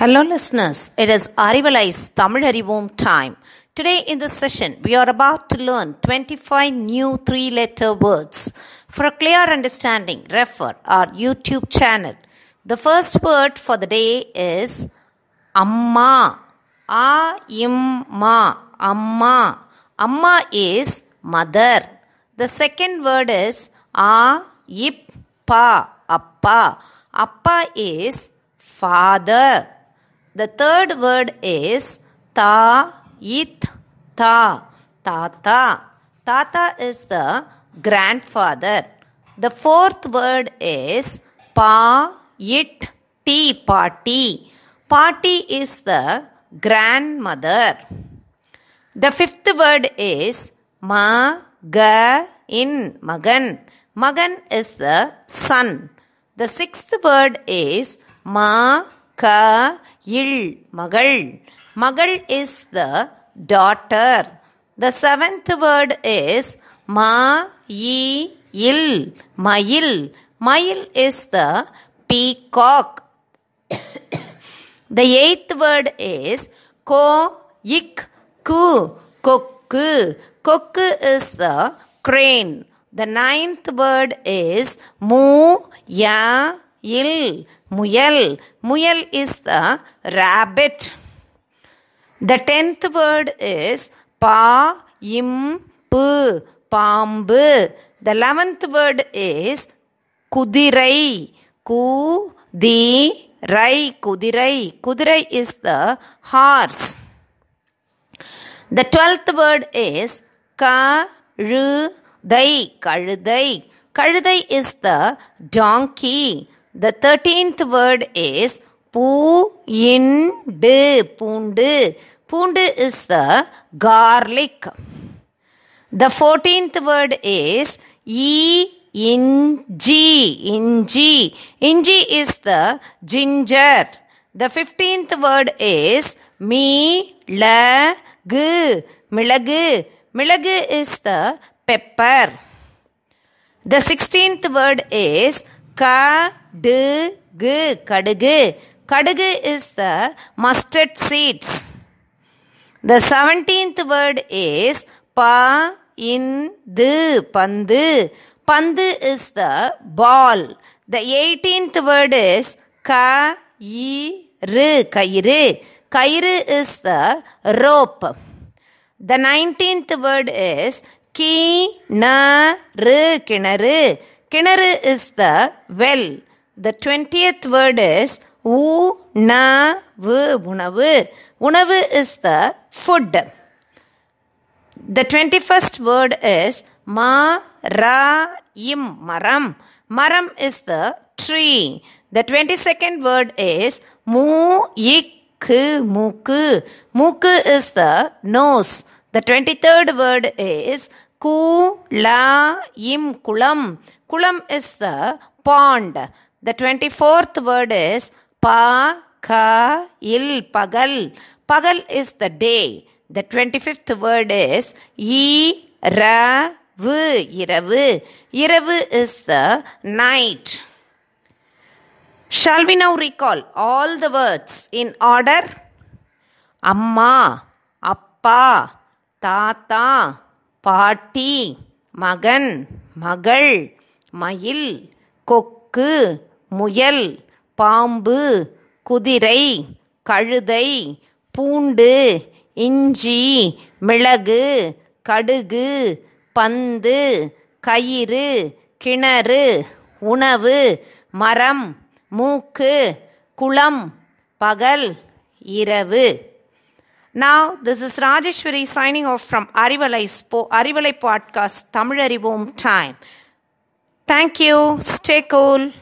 Hello, listeners. It is Arivalai's Tamil Arivom time. Today, in this session, we are about to learn 25 new three letter words. For a clear understanding, refer our YouTube channel. The first word for the day is Amma. A im ma. Amma. Amma is mother. The second word is A ip pa. Appa. Appa is father. The third word is ta it ta tata. Tata is the grandfather. The fourth word is pa it ti party. Party is the grandmother. The fifth word is ma ga in magan. Magan is the son. The sixth word is ma ka il magal. Magal is the daughter. The seventh word is ma yi il mail. Mail is the peacock. the eighth word is ko ik ku kokku. Kokku is the crane. The ninth word is mu ya இல் முயல். முயல் is the rabbit the tenth word is பா இம் பு பாம்பு. த eleventh word is குதிரை. கு தி ரை குதிரை. குதிரை is the horse the twelfth word is க ழு தை கழுதை. கழுதை is the donkey the thirteenth word is பூண்டு பூண்டு பூண்டு is the garlic the fourteenth word is inji inji inji is the ginger the fifteenth word is மிளகு மிளகு மிளகு is the pepper the sixteenth word is kadugu kadugu kadugu is the mustard seeds the seventeenth word is pa in the pandu pandu is the ball the eighteenth word is ka kairu kairu kairu is the rope the nineteenth word is கிணறு கிணறு கிணறு is the well the twentieth word is உணவு உணவு உணவு is the food the 21st word is maram maram maram is the tree the 22nd word is மூக்கு மூக்கு மூக்கு is the nose the 23rd word is kulam kulam kulam is the pond the 24th word is pagil pagal pagal is the day the 25th word is iravu iravu iravu is the night shall we now recall all the words in order amma appa தாத்தா பாட்டி மகன் மகள் மயில் கொக்கு முயல் பாம்பு குதிரை கழுதை பூண்டு இஞ்சி மிளகு கடுகு பந்து கயிறு கிணறு உணவு மரம் மூக்கு குளம் பகல் இரவு. Now, this is Rajeshwari signing off from Arivalai, Spo- Arivalai Podcast, Tamil Arivom Time. Thank you. Stay cool.